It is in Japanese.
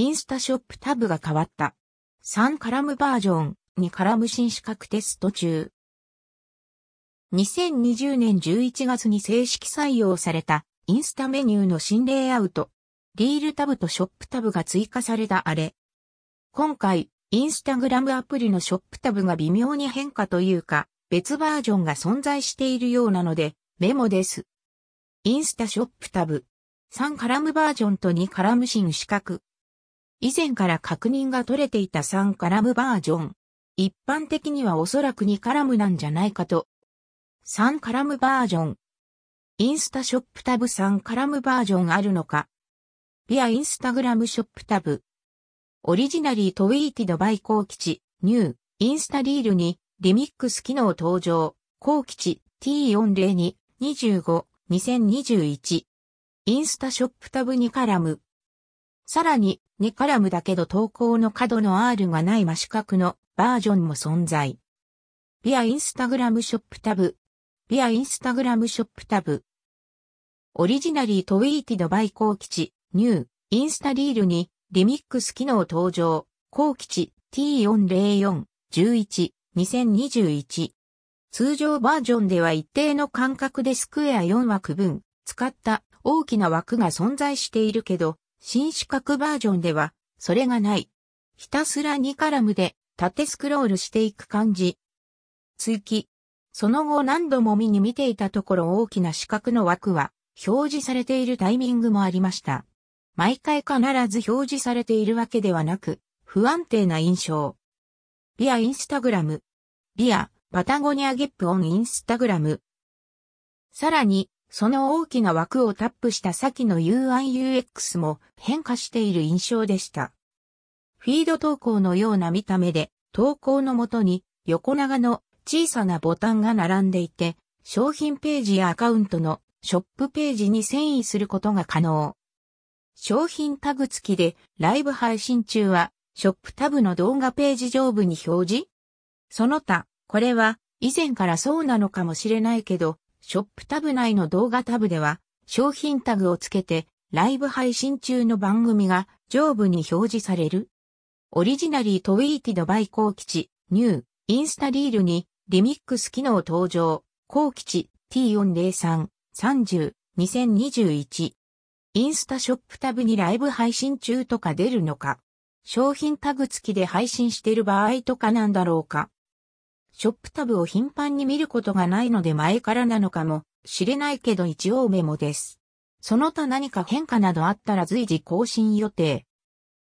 インスタショップタブが変わった。3カラムバージョン2カラム新資格テスト中。2020年11月に正式採用されたインスタメニューの新レイアウト。リールタブとショップタブが追加されたあれ。今回、インスタグラムアプリのショップタブが微妙に変化というか、別バージョンが存在しているようなので、メモです。インスタショップタブ。3カラムバージョンと2カラム新四角。以前から確認が取れていた3カラムバージョン。一般的にはおそらく2カラムなんじゃないかと。3カラムバージョン。インスタショップタブ3カラムバージョンあるのか。ビアインスタグラムショップタブ。オリジナリートウィーティドバイコーキチ、ニュー、インスタリールに、リミックス機能登場、コーキチ、T402、25、2021。インスタショップタブ2カラム。さらに、2カラムだけど投稿の角の R がない真四角のバージョンも存在。ビアインスタグラムショップタブ。ビアインスタグラムショップタブ。オリジナリートウィーティドバイコーキチ、ニュー、インスタリールに、リミックス機能登場、コーキチ、T404、11、2021。通常バージョンでは一定の間隔でスクエア4枠分、使った大きな枠が存在しているけど、新四角バージョンでは、それがない。ひたすら2カラムで縦スクロールしていく感じ。追記。その後何度も見に見ていたところ大きな四角の枠は表示されているタイミングもありました。毎回必ず表示されているわけではなく、不安定な印象。ビアインスタグラム。ビア、パタゴニアゲップオンインスタグラム。さらに、その大きな枠をタップした先の UIUX も変化している印象でした。フィード投稿のような見た目で、投稿のもとに横長の小さなボタンが並んでいて、商品ページやアカウントのショップページに遷移することが可能。商品タグ付きでライブ配信中は、ショップタブの動画ページ上部に表示その他、これは以前からそうなのかもしれないけど、ショップタブ内の動画タブでは、商品タグをつけて、ライブ配信中の番組が上部に表示される。オリジナリートウィーティドバイコーキチ、ニュー、インスタリールにリミックス機能登場、コーキチ T403、30、2021。インスタショップタブにライブ配信中とか出るのか。商品タグ付きで配信してる場合とかなんだろうか。ショップタブを頻繁に見ることがないので前からなのかもしれないけど一応メモです。その他何か変化などあったら随時更新予定。